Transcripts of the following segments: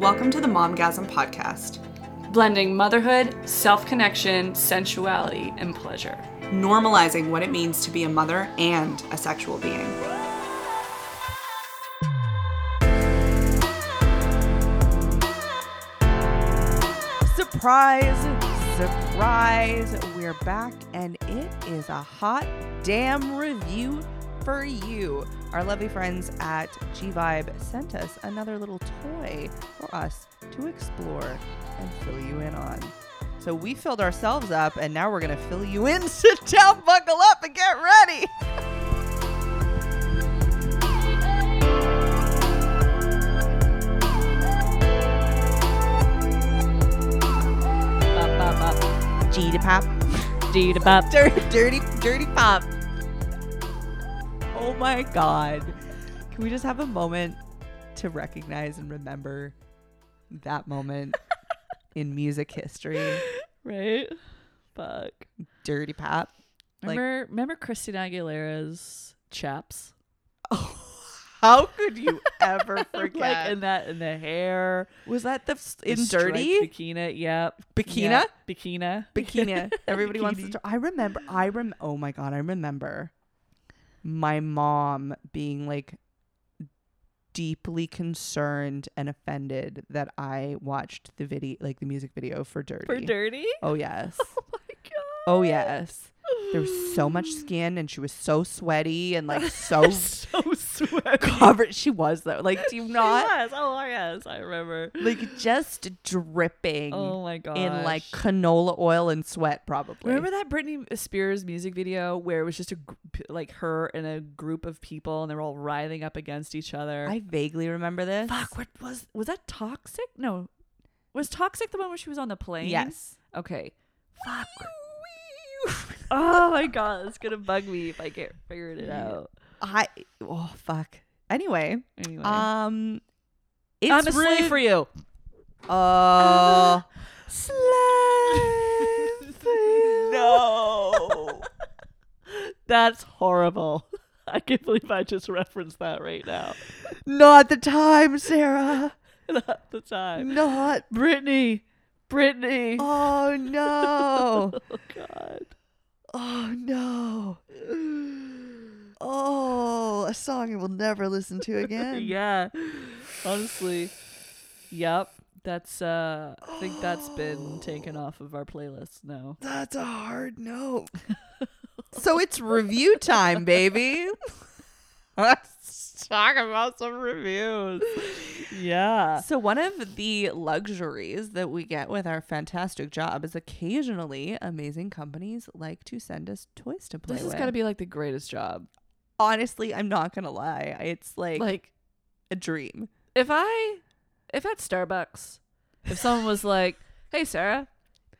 Welcome to the Momgasm podcast, blending motherhood, self connection, sensuality, and pleasure. normalizing what it means to be a mother and a sexual being. Surprise! Surprise! We're back and it is a hot damn review for you. Our lovely friends at G Vibe sent us another little toy for us to explore and fill you in on. So we filled ourselves up and now we're going to fill you in. Sit down, buckle up, and get ready. G to pop. Dee da bop. dirty, dirty, dirty pop. Oh my god. Can we just have a moment to recognize and remember that moment in music history? Right? Fuck. Dirty pop. Like- Remember, remember Christina Aguilera's chaps? Oh. How could you ever forget? like in that, in the hair, was that the the in dirty bikini. Yep. bikini, Yep. Bikina. bikini? Everybody wants Bikini. to. I remember. I rem. Oh my god! I remember my mom being like deeply concerned and offended that I watched the video, like the music video for Dirty. For dirty. Oh yes. Oh my god. Oh yes. There was so much skin, and she was so sweaty and like so so. Covered. She was though. Like, do you She not was. Oh yes, I remember. like just dripping Oh my god. in like canola oil and sweat? Probably. Remember that Britney Spears music video where it was just a like her and a group of people and they were all writhing up against each other. I vaguely remember this. Fuck, what was was that toxic? No. Was toxic the one where she was on the plane? Yes. Okay. Fuck. oh my god, it's gonna bug me if I can't figure it out. I oh fuck. Anyway, Anyway. um, it's I'm a slave for you. Oh, slave. No. That's horrible. I can't believe I just referenced that right now. Not the time, Sarah. Not the time. Not. Britney. Britney. Oh no. Oh god. Oh no. Oh, a song I will never listen to again. yeah. Honestly. Yep. That's uh I think that's been taken off of our playlist now. That's a hard note. so it's review time, baby. Let's talk about some reviews. Yeah. So one of the luxuries that we get with our fantastic job is occasionally amazing companies like to send us toys to play This with. has got to be like the greatest job. Honestly, I'm not gonna lie. It's like, Like a dream. if I if at Starbucks if someone was like, "Hey Sarah,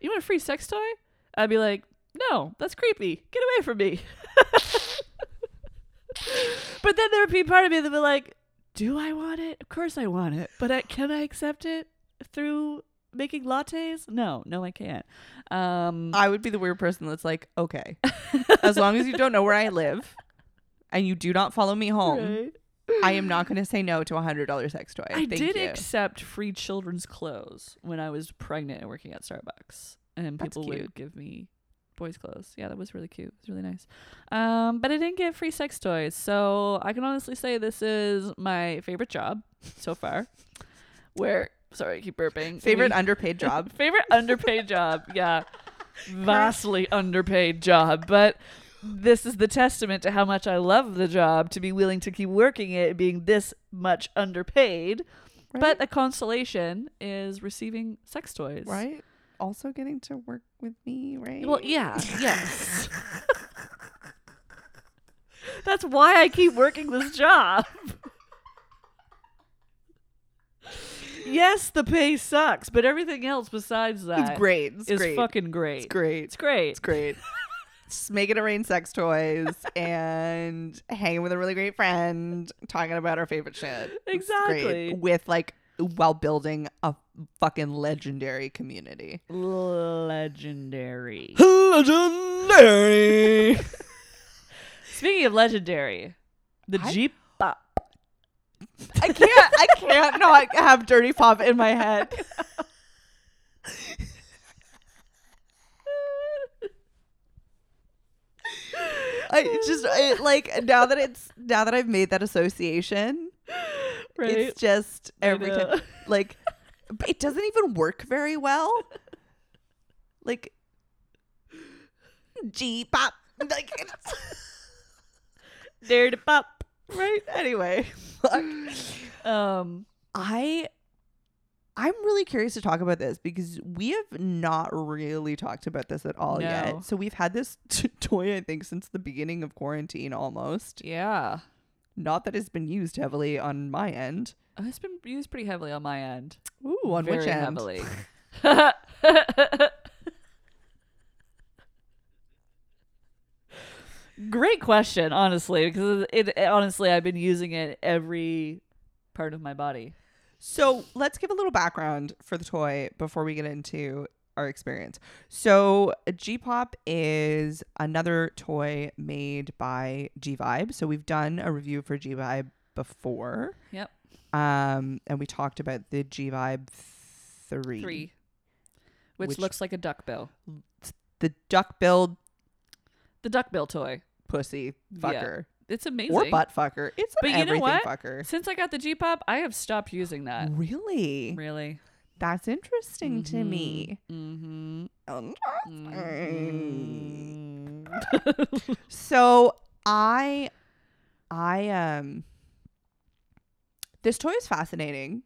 you want a free sex toy?" I'd be like, "No, that's creepy. Get away from me." but then there would be part of me that would be like, "Do I want it? Of course I want it. But I, can I accept it through making lattes? No, no I can't." Um I would be the weird person that's like, okay, as long as you don't know where I live and you do not follow me home, right. I am not going to say no to a hundred dollar sex toy. I Thank did you. accept free children's clothes when I was pregnant and working at Starbucks, and That's people cute. would give me boys' clothes. Yeah, that was really cute. It was really nice. Um, but I didn't get free sex toys, so I can honestly say this is my favorite job so far. Where sorry, I keep burping. Favorite We- underpaid job. favorite underpaid job. Yeah, vastly underpaid job, but. This is the testament to how much I love the job to be willing to keep working it, being this much underpaid. Right? But the consolation is receiving sex toys. right? Also getting to work with me, right? Well, yeah, yes. That's why I keep working this job. yes, the pay sucks, but everything else besides that it's great. It's is great. fucking great. It's great. It's great. It's great. Just making it rain sex toys and hanging with a really great friend, talking about our favorite shit. Exactly. With like while building a fucking legendary community. Legendary. Legendary. Speaking of legendary, the I- Jeep Bop. I can't. I can't not have Dirty Pop in my head. I just it, like now that it's now that I've made that association, right. it's just I every time like it doesn't even work very well. Like G pop like it's Dirty pop. right anyway. Um. I I'm really curious to talk about this because we have not really talked about this at all No. yet. So we've had this t- toy I think since the beginning of quarantine almost. Yeah. Not that it's been used heavily on my end. Uh, It's been used pretty heavily on my end. Ooh, on Very which end? heavily. Great question, honestly, because it, it honestly I've been using it every part of my body. So let's give a little background for the toy before we get into our experience. So G Pop is another toy made by G Vibe. So we've done a review for G Vibe before. Yep. Um, and we talked about the G Vibe three, Three, which, Which- looks like a duck bill. the duck billed The duck bill toy. pussy fucker It's amazing. or butt fucker. It's But you know everything what? fucker. Since I got the G pop, I have stopped using that. Really, Really. that's interesting to me. Mm-hmm. Mm. so I I um this toy is fascinating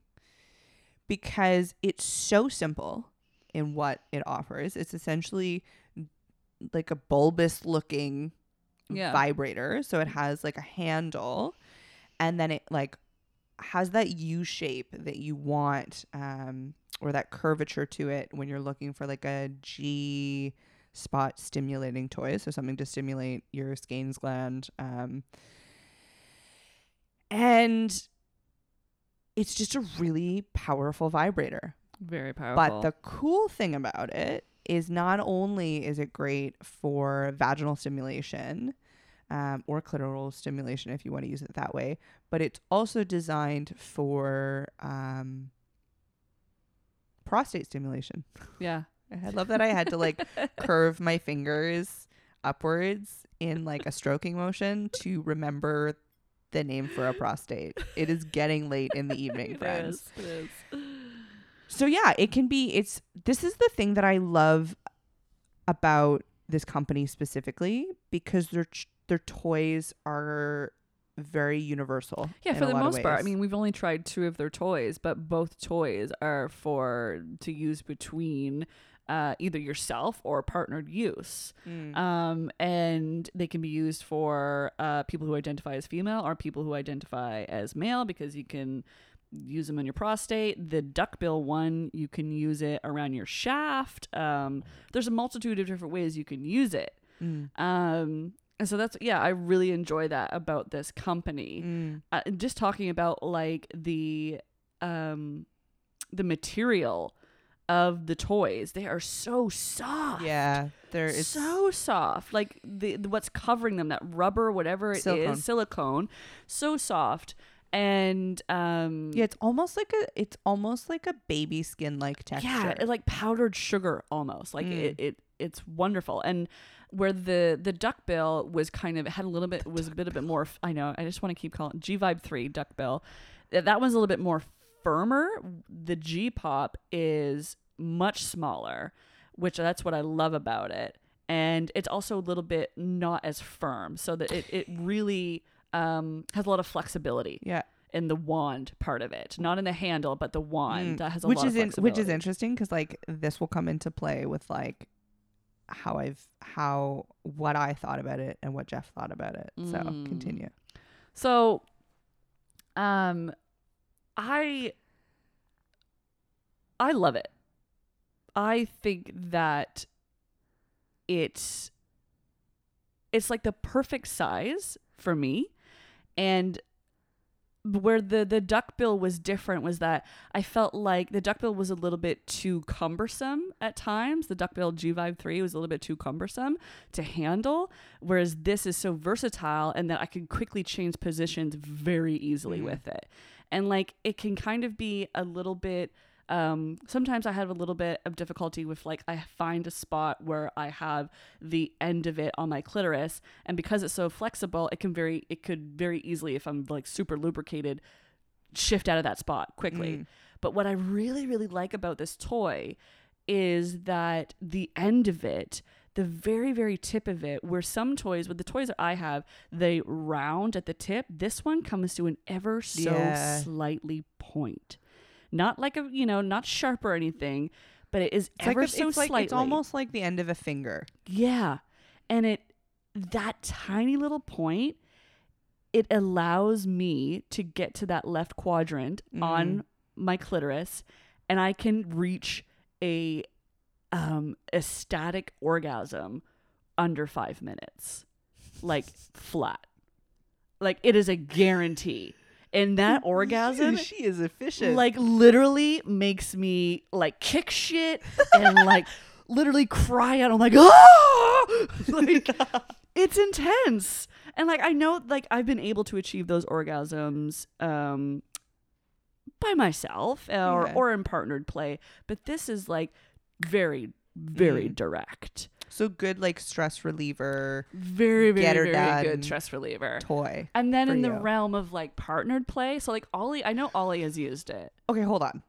because it's so simple in what it offers. It's essentially like a bulbous looking Yeah. vibrator. So it has like a handle and then it like has that U shape that you want um or that curvature to it when you're looking for like a G spot stimulating toy, so something to stimulate your Skene's gland. Um and it's just a really powerful vibrator. Very powerful. But the cool thing about it is not only is it great for vaginal stimulation um, or clitoral stimulation if you want to use it that way, but it's also designed for um, prostate stimulation. yeah. I love that I had to like curve my fingers upwards in like a stroking motion to remember the name for a prostate. It is getting late in the evening, friends. is, It is. So yeah, it can be it's this is the thing that I love about this company specifically because their their toys are very universal. Yeah, for the most part. I mean, we've only tried two of their toys, but both toys are for to use between uh, either yourself or partnered use. Mm. Um, and they can be used for uh, people who identify as female or people who identify as male because you can use them on your prostate. The duckbill one, you can use it around your shaft. Um, there's a multitude of different ways you can use it. Mm. Um, and so that's yeah, I really enjoy that about this company. Mm. Uh, just talking about like the um the material of the toys, they are so soft. Yeah, they're so soft. Like the, the what's covering them, that rubber, whatever it is, Silicone. silicone, so soft. And um Yeah, it's almost like a it's almost like a baby skin like texture. yeah, it, like powdered sugar almost. Like Mm. it, it it's wonderful. And where the the duckbill was kind of had a little bit was a bit a bit more. i know. I just want to keep calling G Vibe three duckbill. That that one's a little bit more firmer. The G Pop is much smaller, which that's what I love about it. And it's also a little bit not as firm, so that it it really um, has a lot of flexibility yeah. in the wand part of it, not in the handle, but the wand Mm. that has a which lot is of in, which is interesting because like this will come into play with like how I've how what I thought about it and what Jeff thought about it. So Mm. continue. So, um, I I love it. I think that it's it's like the perfect size for me, and where the the duckbill was different was that I felt like the duckbill was a little bit too cumbersome at times. The duckbill G Vibe 3 was a little bit too cumbersome to handle, whereas this is so versatile and that I could quickly change positions very easily Mm. with it. And like it can kind of be a little bit um sometimes i have a little bit of difficulty with like i find a spot where i have the end of it on my clitoris and because it's so flexible it can very it could very easily if i'm like super lubricated shift out of that spot quickly Mm. but what i really really like about this toy is that the end of it the very very tip of it where some toys with the toys that i have they round at the tip this one comes to an ever so Yeah. slightly point not like a you know not sharp or anything but it is It's ever like a, so it's like slightly. it's almost like the end of a finger. yeah. And it that tiny little point it allows me to get to that left quadrant on my clitoris and i can reach a um ecstatic orgasm under 5 minutes. Like flat. Like it is a guarantee and that orgasm she is efficient. like literally makes me like kick shit and like literally cry out. I'm like, ah! like it's intense. And like I know like I've been able to achieve those orgasms um by myself or Yeah. or in partnered play, but this is like very very Mm. direct. So good, like stress reliever Very very very good stress reliever. toy. And then in the realm of like partnered play, so like Ollie, I know Ollie has used it. Okay, hold on.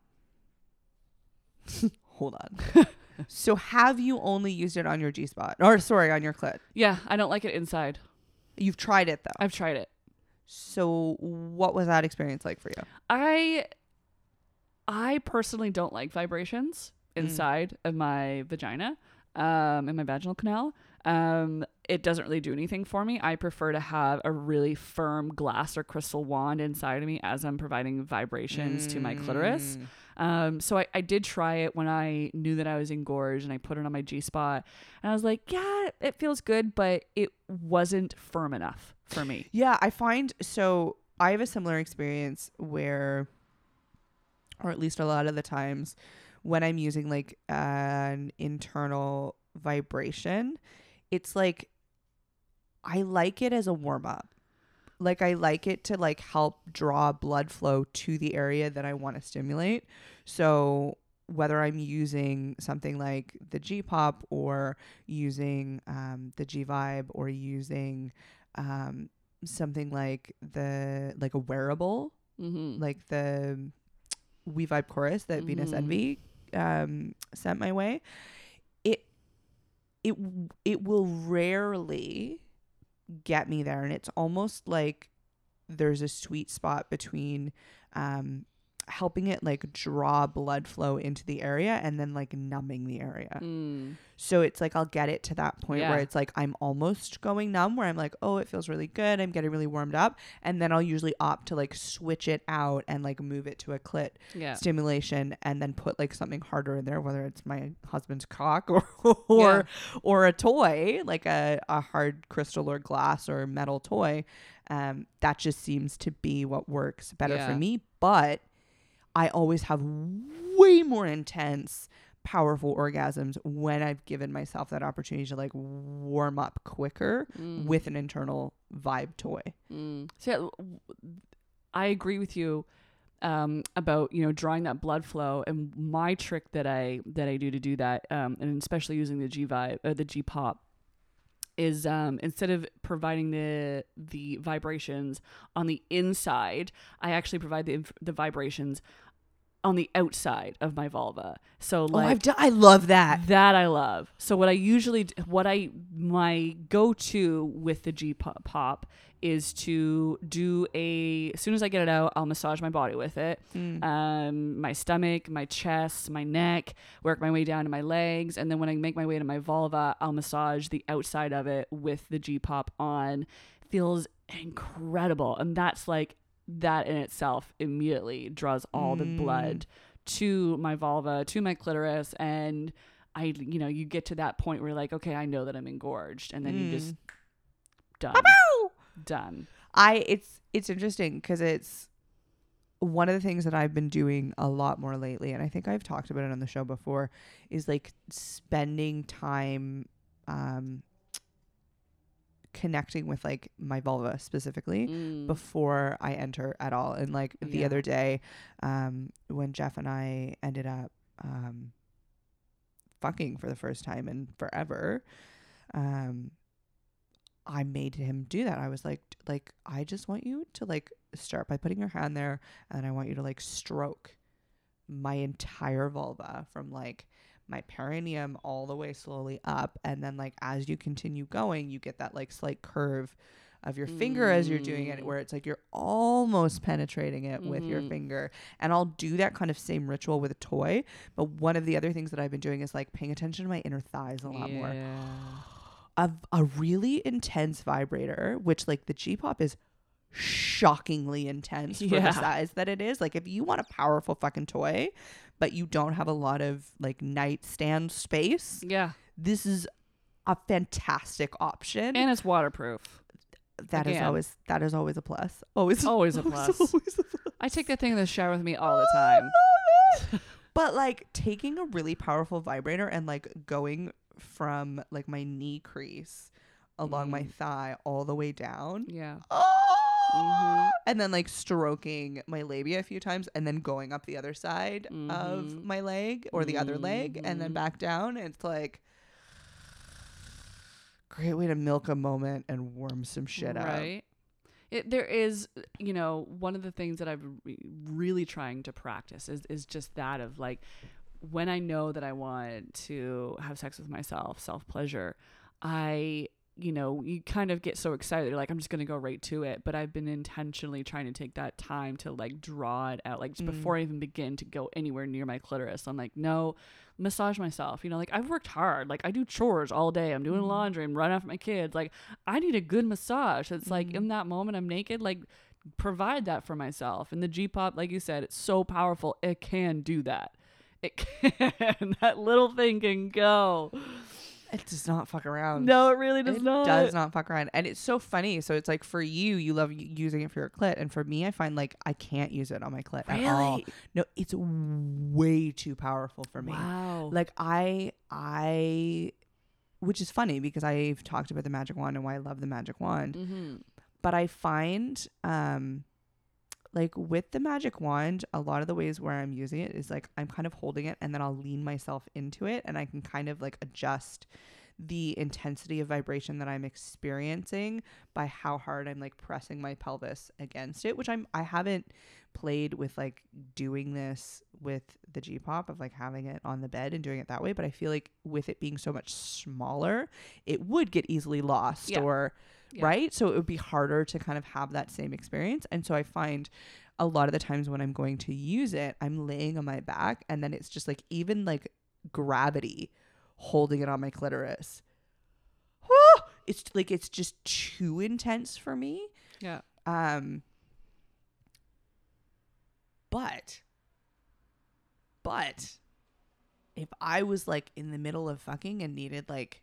hold on. so have you only used it on your G spot? Or sorry, on your clit? Yeah, I don't like it inside. You've tried it though. I've tried it. So what was that experience like for you? I I personally don't like vibrations Mm. inside of my vagina, um, in my vaginal canal. Um, it doesn't really do anything for me. I prefer to have a really firm glass or crystal wand inside of me as I'm providing vibrations to my clitoris. Mm. Um, so I, I did try it when I knew that I was engorged and I put it on my G spot and I was like, yeah, it feels good, but it wasn't firm enough for me. Yeah, I find so I have a similar experience where or at least a lot of the times when I'm using like an internal vibration, it's like I like it as a warm up. Like I like it to like help draw blood flow to the area that I want to stimulate. So whether I'm using something like the G pop or using um, the G vibe or using um, something like the like a wearable Mm-hmm. like the We Vibe chorus that Venus Mhm. Envy um, sent my way, it it it will rarely get me there, and it's almost like there's a sweet spot between um, helping it like draw blood flow into the area and then like numbing the area. Mm. So it's like I'll get it to that point Yeah. where it's like I'm almost going numb, where I'm like, oh, it feels really good. I'm getting really warmed up. And then I'll usually opt to like switch it out and like move it to a clit Yeah. stimulation and then put like something harder in there, whether it's my husband's cock or or or a toy, like a, a hard crystal or glass or metal toy. Um, that just seems to be what works better Yeah. for me. But I always have way more intense, powerful orgasms when I've given myself that opportunity to like warm up quicker Mm. with an internal vibe toy. Mm. So I agree with you um, about you know drawing that blood flow. And my trick that I that I do to do that, um, and especially using the G vibe or the G pop, is um, instead of providing the the vibrations on the inside, I actually provide the inf- the vibrations on the outside of my vulva. So like oh, I've done. I love that. that I love. So what I usually what I my go-to with the G pop, pop is to do a as soon as I get it out, I'll massage my body with it. Mm. Um my stomach, my chest, my neck, work my way down to my legs, and then when I make my way to my vulva, I'll massage the outside of it with the G pop on. Feels incredible. And that's like that in itself immediately draws all the Mm. blood to my vulva, to my clitoris, and I, you know, you get to that point where you're like, okay, I know that I'm engorged, and then you just Mm. done, done. I it's it's interesting because it's one of the things that I've been doing a lot more lately, and I think I've talked about it on the show before, is like spending time um, connecting with like my vulva specifically Mm. before I enter at all. And like the Yeah. other day, um, when Jeff and I ended up um, fucking for the first time in forever, um, I made him do that. I was like, like I just want you to like start by putting your hand there, and I want you to like stroke my entire vulva from like my perineum all the way slowly up and then like as you continue going you get that like slight curve of your finger as you're doing it Mm. where it's like you're almost penetrating it with your Mhm. finger and I'll do that kind of same ritual with a toy but one of the other things that I've been doing is like paying attention to my inner thighs a lot more Yeah. a, a really intense vibrator, which like the G pop is shockingly intense for Yeah. the size that it is. Like if you want a powerful fucking toy, but you don't have a lot of like nightstand space, Yeah. this is a fantastic option. And it's waterproof. that is again. always that is always a plus. Always Always a plus. always a plus. I take that thing in the shower with me all the time. but like taking a really powerful vibrator and like going from like my knee crease along my Mm. thigh all the way down Yeah. oh, and then like stroking my labia a few times and then going up the other side of Mhm. my leg or the other leg and then Mhm. back down it's like great way to milk a moment and worm some shit out right. It, there is, you know, one of the things that I'm re- really trying to practice is is just that of like when I know that I want to have sex with myself, self pleasure, I you know, you kind of get so excited, you're like, I'm just gonna go right to it. But I've been intentionally trying to take that time to like draw it out, like just Mm. before I even begin to go anywhere near my clitoris. I'm like, no, massage myself. You know, like I've worked hard. Like I do chores all day. I'm doing Mhm. laundry. I'm running after my kids. Like I need a good massage. It's like Mhm. in that moment I'm naked. Like provide that for myself. And the G pop, like you said, it's so powerful. It can do that. It can. that little thing can go. It does not fuck around No, it really does not. it not. does not fuck around and it's so funny so it's like for you you love using it for your clit and for me i find like i can't use it on my clit at all Really? no it's way too powerful for me Wow. like i i which is funny because i've talked about the magic wand and why i love the magic wand mm-hmm. but i find um like with the magic wand a lot of the ways where i'm using it is like i'm kind of holding it and then i'll lean myself into it and i can kind of like adjust the intensity of vibration that i'm experiencing by how hard i'm like pressing my pelvis against it which i'm i haven't played with like doing this with the G pop of like having it on the bed and doing it that way. But I feel like with it being so much smaller, it would get easily lost Yeah. or Yeah. right. So it would be harder to kind of have that same experience. And so I find a lot of the times when I'm going to use it, I'm laying on my back and then it's just like even like gravity holding it on my clitoris. Whew! It's like it's just too intense for me. Yeah. Um but but if I was like in the middle of fucking and needed like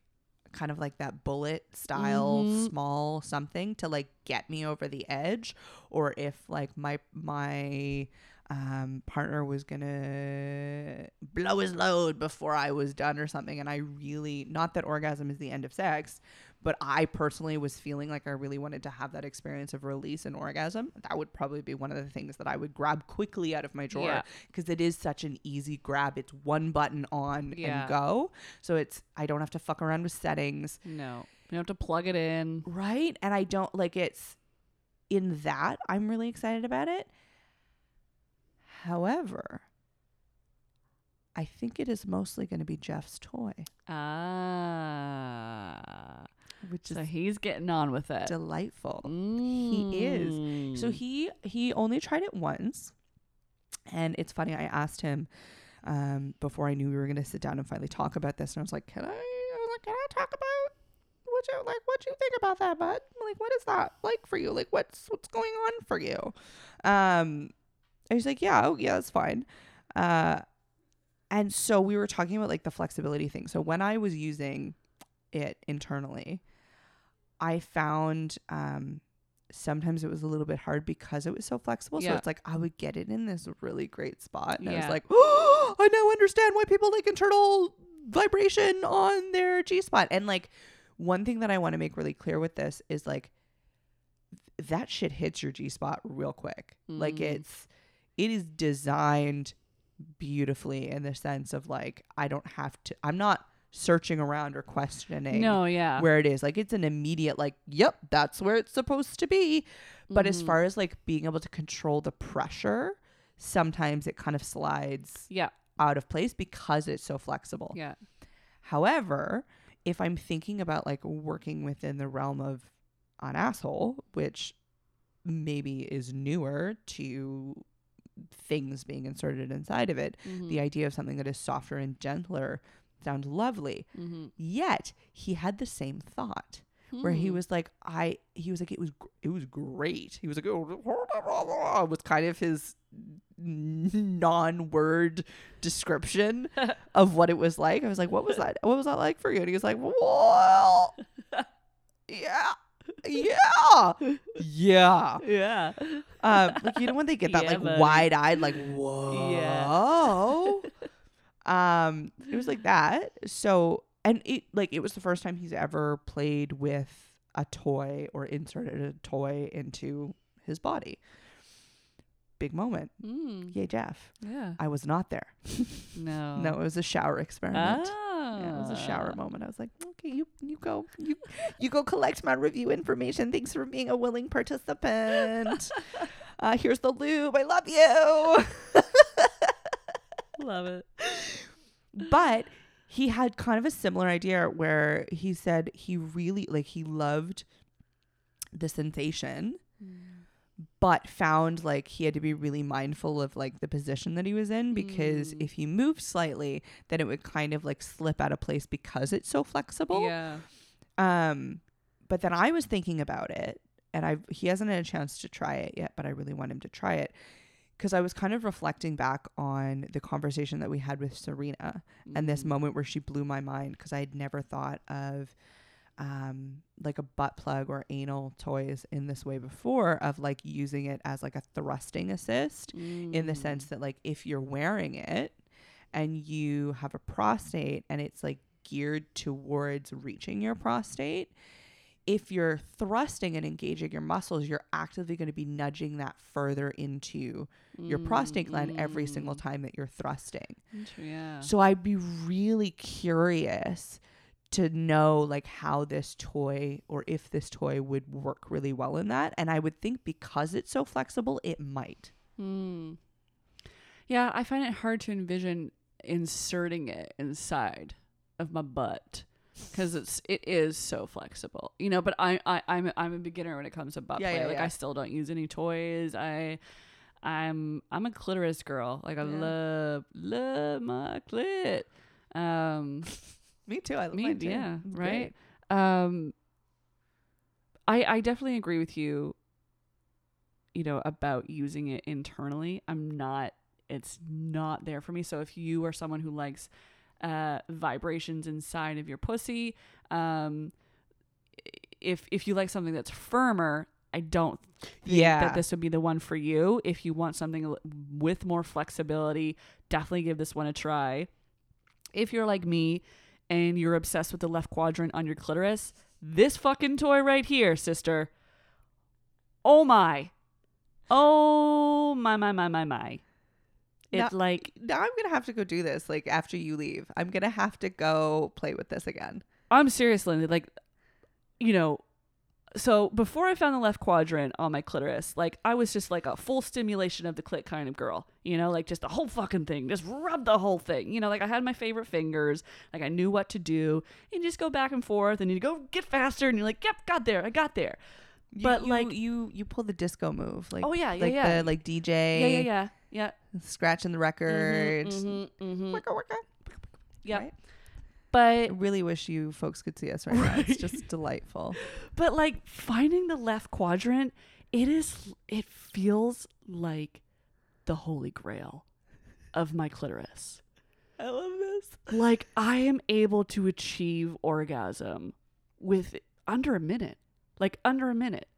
kind of like that bullet style Mhm. small something to like get me over the edge or if like my my um partner was gonna blow his load before I was done or something and I really not that orgasm is the end of sex but I personally was feeling like I really wanted to have that experience of release and orgasm that would probably be one of the things that I would grab quickly out of my drawer Yeah. because it is such an easy grab it's one button on Yeah. and go so it's I don't have to fuck around with settings No. You don't have to plug it in. right and I don't like it's in that I'm really excited about it however I think it is mostly going to be Jeff's toy Ah. Which So is he's getting on with it. delightful He is. So Mm. he he only tried it once, and it's funny. I asked him um, before I knew we were gonna sit down and finally talk about this, and I was like, "Can I? I was like, can I talk about what you like? What you think about that, bud? Like, what is that like for you? Like, what's what's going on for you?" Um, and he's like, "Yeah, oh yeah, that's fine." Uh, and so we were talking about like the flexibility thing. So when I was using it internally, I found um sometimes it was a little bit hard because it was so flexible. So it's like I would get it in this really great spot. And I was like, oh, I now understand why people like internal vibration on their G spot. And like one thing that I want to make really clear with this is like th- that shit hits your G spot real quick. Like Mm. it's it is designed beautifully in the sense of like I don't have to I'm not searching around or questioning No, yeah. where it is. Like it's an immediate like, yep, that's where it's supposed to be. But as Mhm. far as like being able to control the pressure, sometimes it kind of slides yeah, out of place because it's so flexible. yeah. However, if I'm thinking about like working within the realm of an asshole, which maybe is newer to things being inserted inside of it, Mm-hmm. the idea of something that is softer and gentler sounds lovely. mm-hmm. Yet he had the same thought where Hmm. he was like, I, he was like, it was, it was great. He was like, oh, was kind of his non-word description of what it was like. I was like, what was that? What was that like for you? And he was like, well, yeah, yeah, yeah. yeah. Um, like you know when they get that Yeah, like buddy. wide-eyed, like whoa. Um, it was like that. So, and it like it was the first time he's ever played with a toy or inserted a toy into his body. Big moment. Mm. Yay, Jeff. Yeah. I was not there. No. No, it was a shower experiment. Oh. Yeah, it was a shower moment. I was like, okay, you you go you you go collect my review information. Thanks for being a willing participant. uh, here's the lube. I love you. Love it. but he had kind of a similar idea where he said he really like he loved the sensation but found like he had to be really mindful of like the position that he was in because Mm. if he moved slightly then it would kind of like slip out of place because it's so flexible Yeah. um but then i was thinking about it and i he hasn't had a chance to try it yet but i really want him to try it because i was kind of reflecting back on the conversation that we had with serena and this Mm. moment where she blew my mind because I had never thought of um like a butt plug or anal toys in this way before of like using it as like a thrusting assist in the Mm. sense that like if you're wearing it and you have a prostate and it's like geared towards reaching your prostate if you're thrusting and engaging your muscles you're actively going to be nudging that further into your prostate gland every single Mm. time that you're thrusting Yeah. so I'd be really curious to know like how this toy or if this toy would work really well in that. And I would think because it's so flexible, it might. Hmm. Yeah, I find it hard to envision inserting it inside of my butt because it's it is so flexible, you know. But I I I'm a- I'm a beginner when it comes to butt Yeah, play. yeah, like yeah. I still don't use any toys. I I'm I'm a clitoris girl. Like I Yeah. love love my clit. Um, Me too. I love me, mine too. yeah, It's right. great. Um, I I definitely agree with you. You know about using it internally. I'm not. It's not there for me. So if you are someone who likes uh, vibrations inside of your pussy, um, if if you like something that's firmer, I don't think Yeah. that this would be the one for you. If you want something with more flexibility, definitely give this one a try. If you're like me and you're obsessed with the left quadrant on your clitoris, this fucking toy right here, sister. Oh my. Oh my my my my my. Now- It's like Now I'm gonna have to go do this. Like after you leave, I'm gonna have to go play with this again. I'm serious, Lindsay. Like, you know, so before I found the left quadrant on my clitoris, like I was just like a full stimulation of the clit kind of girl. You know, like just the whole fucking thing, just rub the whole thing. You know, like I had my favorite fingers, like I knew what to do. And just go back and forth, and you go get faster, and you're like, yep, got there, I got there. You- But, you- like- you you pull the disco move, like oh yeah, yeah, like yeah, the like DJ, yeah, yeah, yeah, yeah. scratching the record. Mhm, mhm, mhm. Wicka, wicka. Yep. Right? I But really wish you folks could see us right, now. It's just delightful. But like finding the left quadrant, it is it feels like the holy grail of my clitoris. I love this. Like I am able to achieve orgasm with under a minute. Like under a minute.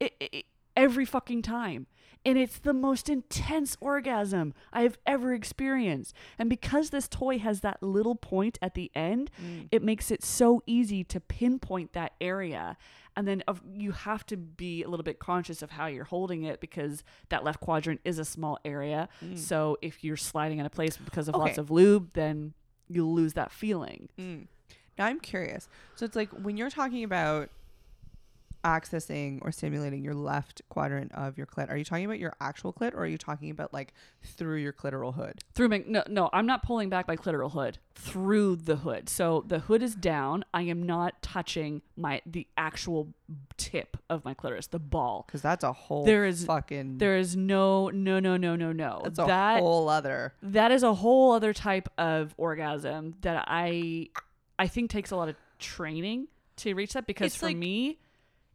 it, it, every fucking time. And it's the most intense orgasm I've ever experienced. And because this toy has that little point at the end, it makes it so easy to pinpoint that area. And then of, you have to be a little bit conscious of how you're holding it because that left quadrant is a small area. So if you're sliding in a place because of lots of lube, then you'll lose that feeling. Mm. Now I'm curious. So it's like when you're talking about accessing or stimulating your left quadrant of your clit, are you talking about your actual clit or are you talking about like through your clitoral hood? through my no no i'm not pulling back my clitoral hood. Through the hood. So the hood is down. I am not touching my the actual tip of my clitoris the ball. Because that's a whole There is- fucking there is no no no no no no. That's a that whole other. that is a whole other type of orgasm that i i think takes a lot of training to reach that because It's for like- me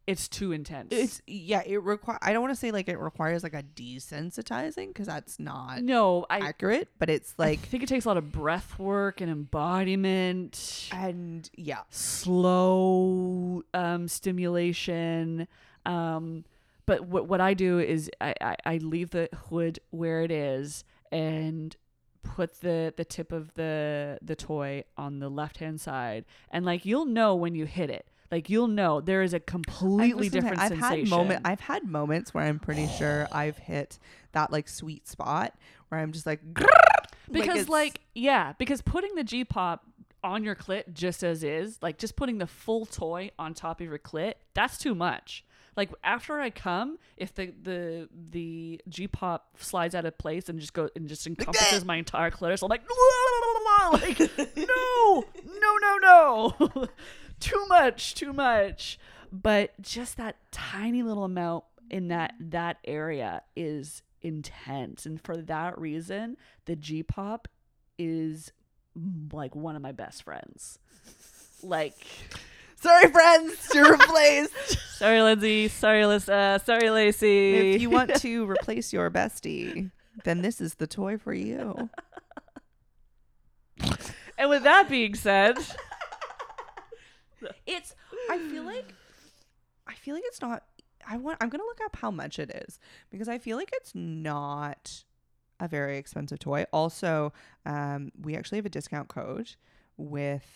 it's too intense It's yeah. It require. I don't want to say like it requires like a desensitizing because that's not no i accurate. But it's like I think it takes a lot of breath work and embodiment and yeah. slow um, stimulation. Um, but what what I do is I, I, I leave the hood where it is and put the the tip of the the toy on the left hand side and like you'll know when you hit it like you'll know there is a completely gonna say, different I've sensation had moment. I've had moments where I'm pretty sure I've hit that like sweet spot where I'm just like because it's- like, yeah because putting the g pop on your clit just as is like just putting the full toy on top of your clit that's too much like after i come if the the the g pop slides out of place and just go and just encompasses my entire clitoris i'm like like no no no no too much too much but just that tiny little amount in that that area is intense and for that reason the g pop is mm, like one of my best friends like sorry friends, you're replaced. sorry lindsay sorry Alyssa. sorry lacey if you want to replace your bestie, then this is the toy for you. and with that being said It's. I feel like. I feel like it's not. I want. I'm gonna look up how much it is because I feel like it's not a very expensive toy. Also, um, we actually have a discount code with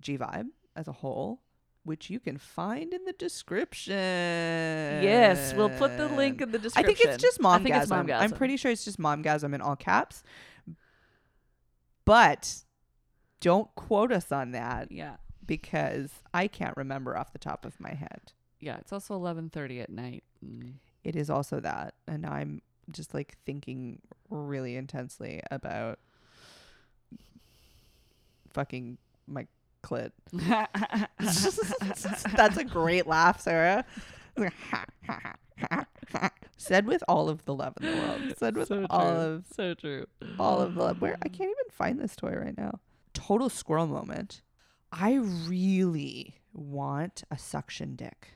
G Vibe as a whole, which you can find in the description. yes we'll put the link in the description. I think it's just momgasm. I think it's I'm pretty sure it's just momgasm in all caps. But don't quote us on that yeah because I can't remember off the top of my head. yeah it's also 11:30 at night Mm. It is also that, and I'm just like thinking really intensely about fucking my clit. That's a great laugh, Sarah. Said with all of the love in the world. Said with So all true. of so true all of the love. where I can't even find this toy right now. Total squirrel moment. I really want a suction dick.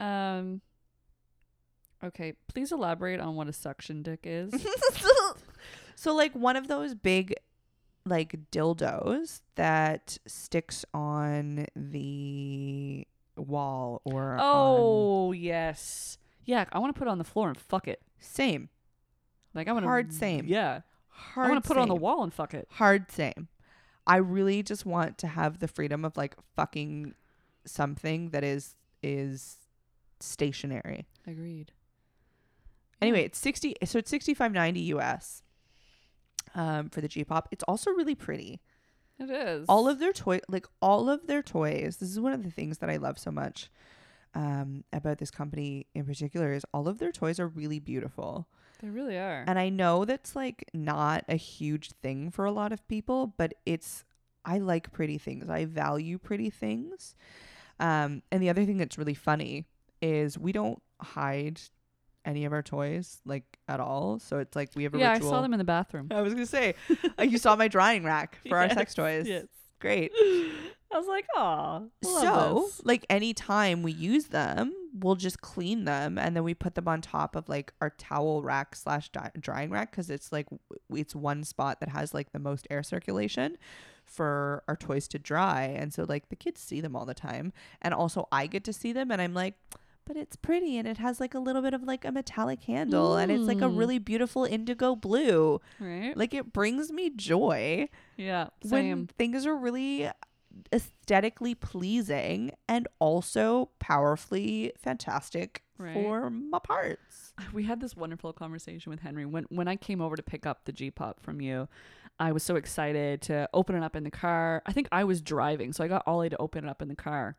um okay please elaborate on what a suction dick is so like one of those big like dildos that sticks on the wall or on Oh yes, yeah. I want to put it on the floor and fuck it. same Like I want to Hard same. Yeah, hard I want to put it on the wall and fuck it. hard same i really just want to have the freedom of like fucking something that is is stationary Agreed. Anyway, it's sixty. So it's sixty five ninety US. Um, for the G pop, it's also really pretty. It is All of their toy, like all of their toys. This is one of the things that I love so much um, about this company in particular. Is all of their toys are really beautiful, They really are. and I know that's like not a huge thing for a lot of people, but it's. I like pretty things. I value pretty things. Um, and the other thing that's really funny is we don't hide any of our toys like at all. So it's like we have a yeah, ritual. I saw them in the bathroom. I was gonna say, uh, you saw my drying rack for our sex toys. Yes. Great. I was like, oh. So, like anytime we use them, we'll just clean them and then we put them on top of like our towel rack slash drying rack because it's like it's one spot that has like the most air circulation. for our toys to dry. And so like the kids see them all the time. And also I get to see them and I'm like, but it's pretty and it has like a little bit of like a metallic handle and it's like a Mm. really beautiful indigo blue. Right. Like it brings me joy yeah. Same. when things are really aesthetically pleasing and also powerfully fantastic Right. for my parts. we had this wonderful conversation with Henry when when I came over to pick up the G pop from you. I was so excited to open it up in the car. I think I was driving, so I got Ollie to open it up in the car.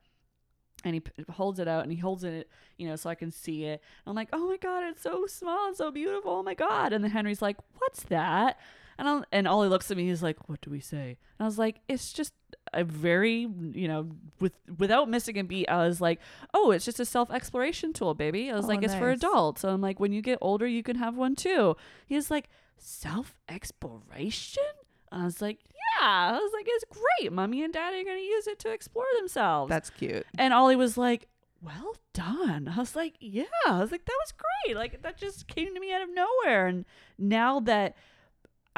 And he p- holds it out and he holds it, you know, so I can see it. I'm like, oh my god, it's so small and so beautiful. Oh my god! And then Henry's like, what's that? And I'll, and Ollie looks at me. He's like, what do we say? And I was like, it's just a very, you know, with without missing a beat. I was like, oh, it's just a self exploration tool, baby. I was Oh, like, it's for adults. So I'm like, when you get older, you can have one too. He's like, self exploration? I was like, yeah. I was like, it's great. Mommy and daddy are going to use it to explore themselves. That's cute. and Ollie was like, well done. I was like, yeah. I was like, that was great. Like, that just came to me out of nowhere. And now that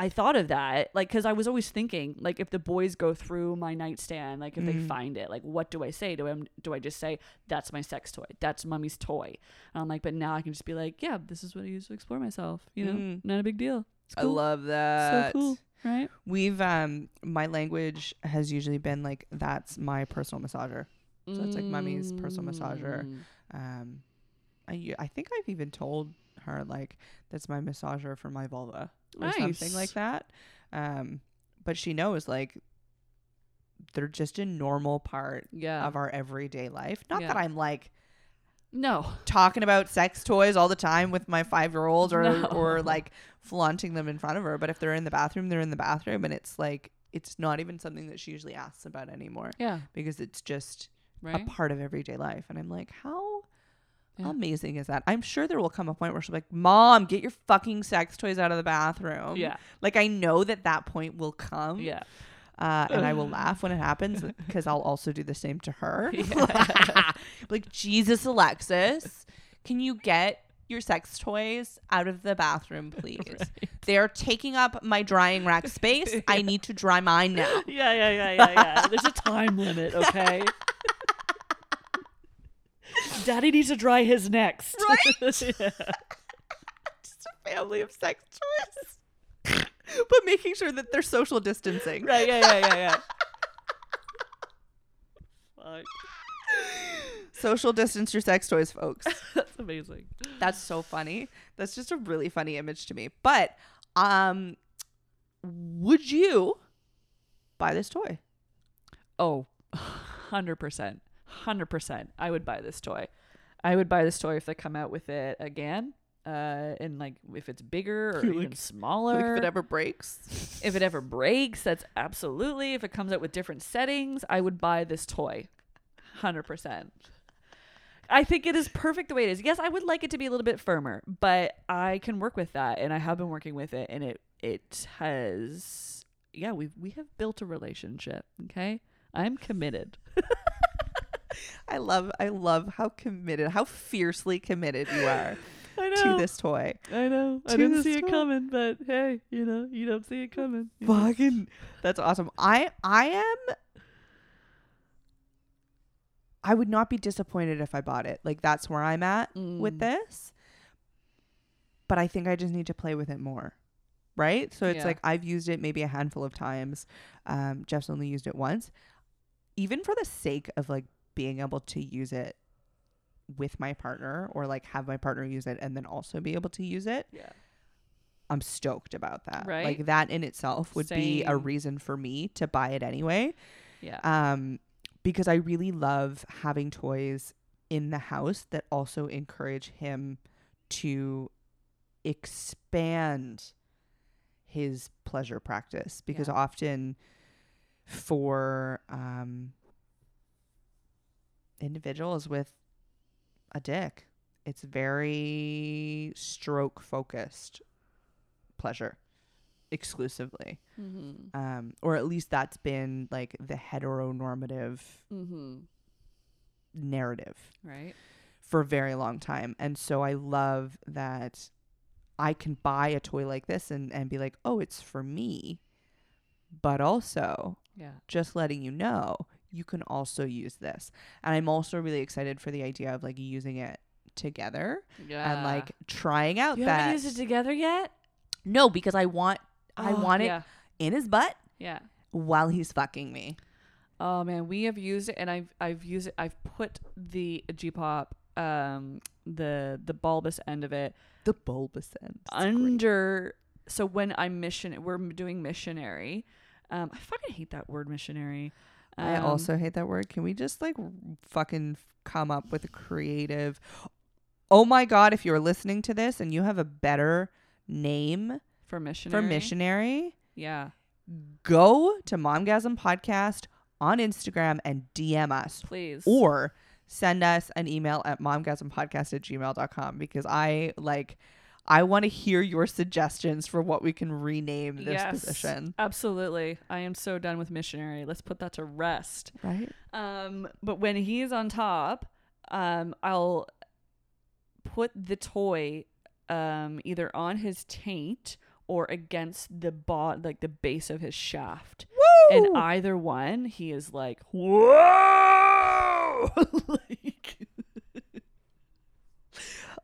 I thought of that, like, because I was always thinking, like, if the boys go through my nightstand, like, if they Mm. find it, like, what do I say? Do I do I just say that's my sex toy? That's mommy's toy? And I'm like, but now I can just be like, yeah, this is what I use to explore myself. You know, Mm. not a big deal. It's I love that. so cool, right? We've um my language has usually been like that's my personal massager. So it's like mommy's personal massager. Mm. Um I I think I've even told her like that's my massager for my vulva or something like that. Um but she knows like they're just a normal part Yeah. of our everyday life. Not Yeah. that I'm like no. talking about sex toys all the time with my five year old or No. or like flaunting them in front of her. But if they're in the bathroom, they're in the bathroom and it's like it's not even something that she usually asks about anymore Yeah. because it's just Right. a part of everyday life. And I'm like, how Yeah. amazing is that? I'm sure there will come a point where she'll be like, Mom, get your fucking sex toys out of the bathroom. yeah. Like I know that that point will come. Yeah. Uh, and I will laugh when it happens because I'll also do the same to her. Yeah. like, Jesus, Alexis, can you get your sex toys out of the bathroom, please? They are taking up my drying rack space. I need to dry mine now. Yeah, yeah, yeah, yeah, yeah. There's a time limit, okay? Daddy needs to dry his next. Right? yeah. Just a family of sex toys. but making sure that they're social distancing. Right, yeah, yeah, yeah, yeah. Fuck. Social distance your sex toys, folks. That's amazing. That's so funny. That's just a really funny image to me. But um would you buy this toy? Oh, 100%. 100%. I would buy this toy. I would buy this toy if they come out with it again. Uh, and like if it's bigger or Like- even smaller. Like if it ever breaks. If it ever breaks, that's absolutely. If it comes out with different settings, I would buy this toy. 100%. I think it is perfect the way it is. Yes, I would like it to be a little bit firmer, but I can work with that and I have been working with it and it it has yeah, we we have built a relationship, okay? I'm committed. I love I love how committed, how fiercely committed you are to this toy. I know. I didn't see it coming, but hey, you know, you don't see it coming. know? Fucking That's awesome. I I am I would not be disappointed if I bought it. Like that's where I'm at with Mm. this. But I think I just need to play with it more. Right? So it's Yeah. like I've used it maybe a handful of times. Um Jeff's only used it once. Even for the sake of like being able to use it with my partner or like have my partner use it and then also be able to use it. Yeah. I'm stoked about that. Right? Like that in itself would be a reason for me to buy it anyway. Yeah. Um, because I really love having toys in the house that also encourage him to expand his pleasure practice. Because Yeah. often for um, individuals with a dick, it's very stroke focused pleasure exclusively mm-hmm. um, or at least that's been like the heteronormative Mm-hmm. narrative Right. for a very long time. And so I love that I can buy a toy like this and, and be like, oh, it's for me. But also, Yeah. just letting you know you can also use this and i'm also really excited for the idea of like using it together Yeah. and like trying out you that haven't used it together yet? no because i want i Oh, want it in his butt yeah. while he's fucking me Oh man, we have used it, and I've I've used it. I've put the G pop, um, the the bulbous end of it the bulbous end under. So when I'm mission, we're doing missionary. Um, I fucking hate that word missionary. I Um, also hate that word can we just like fucking come up with a creative oh my god if you're listening to this and you have a better name for missionary. for missionary Yeah, go to momgasm podcast on instagram and dm us please. or send us an email at momgasmpodcast at gmail.com because I like I want to hear your suggestions for what we can rename this Yes. position. Absolutely, I am so done with missionary. Let's put that to rest. Right? Um, but when he's on top, um, I'll put the toy um either on his taint or against the bot like the base of his shaft. Woo! And either one, he is like, whoa! like,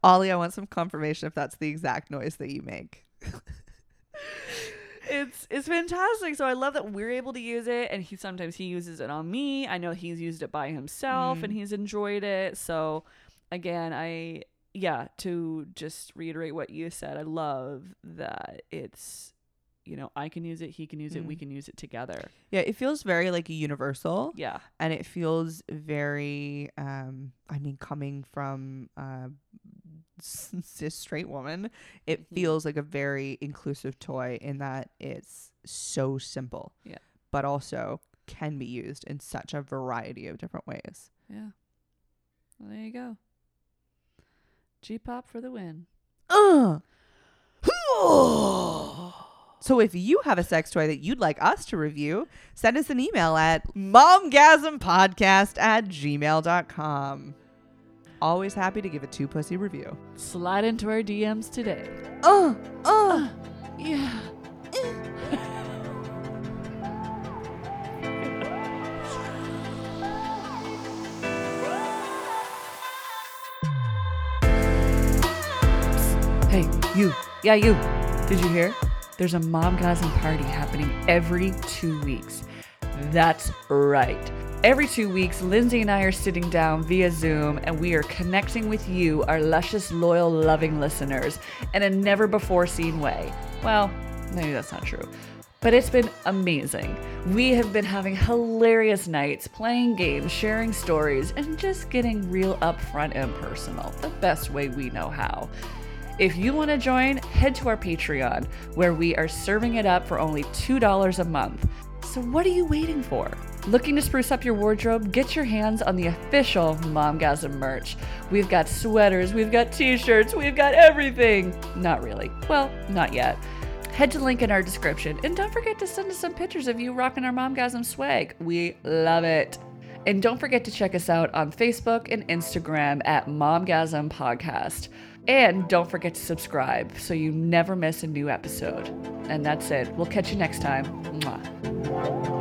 Ollie, I want some confirmation if that's the exact noise that you make. it's it's fantastic. So I love that we're able to use it, and he sometimes he uses it on me. I know he's used it by himself, and Mm. he's enjoyed it. So again, I yeah to just reiterate what you said. I love that it's you know I can use it, he can use it, we Mm. can use it together. Yeah, it feels very like a universal Yeah, and it feels very um I mean coming from uh cis straight woman, it Mhm. feels like a very inclusive toy in that it's so simple. Yeah. But also can be used in such a variety of different ways. yeah. Well, there you go. G pop for the win. Uh. So if you have a sex toy that you'd like us to review, send us an email at momgasmpodcast at gmail.com. Always happy to give a two pussy review. Slide into our DMs today. Uh, uh. Yeah. hey, you. Yeah, you. Did you hear? There's a Momgasm party happening every two weeks. That's right. Every two weeks, Lindsay and I are sitting down via Zoom and we are connecting with you, our luscious, loyal, loving listeners, in a never before seen way. Well, maybe that's not true. But it's been amazing. We have been having hilarious nights, playing games, sharing stories, and just getting real upfront and personal, the best way we know how. If you want to join, head to our Patreon, where we are serving it up for only $2 a month. So, what are you waiting for? Looking to spruce up your wardrobe? Get your hands on the official Momgasm merch. We've got sweaters, we've got t shirts, we've got everything. Not really. Well, not yet. Head to the link in our description and don't forget to send us some pictures of you rocking our Momgasm swag. We love it. And don't forget to check us out on Facebook and Instagram at Momgasm Podcast. And don't forget to subscribe so you never miss a new episode. And that's it. We'll catch you next time. Mwah.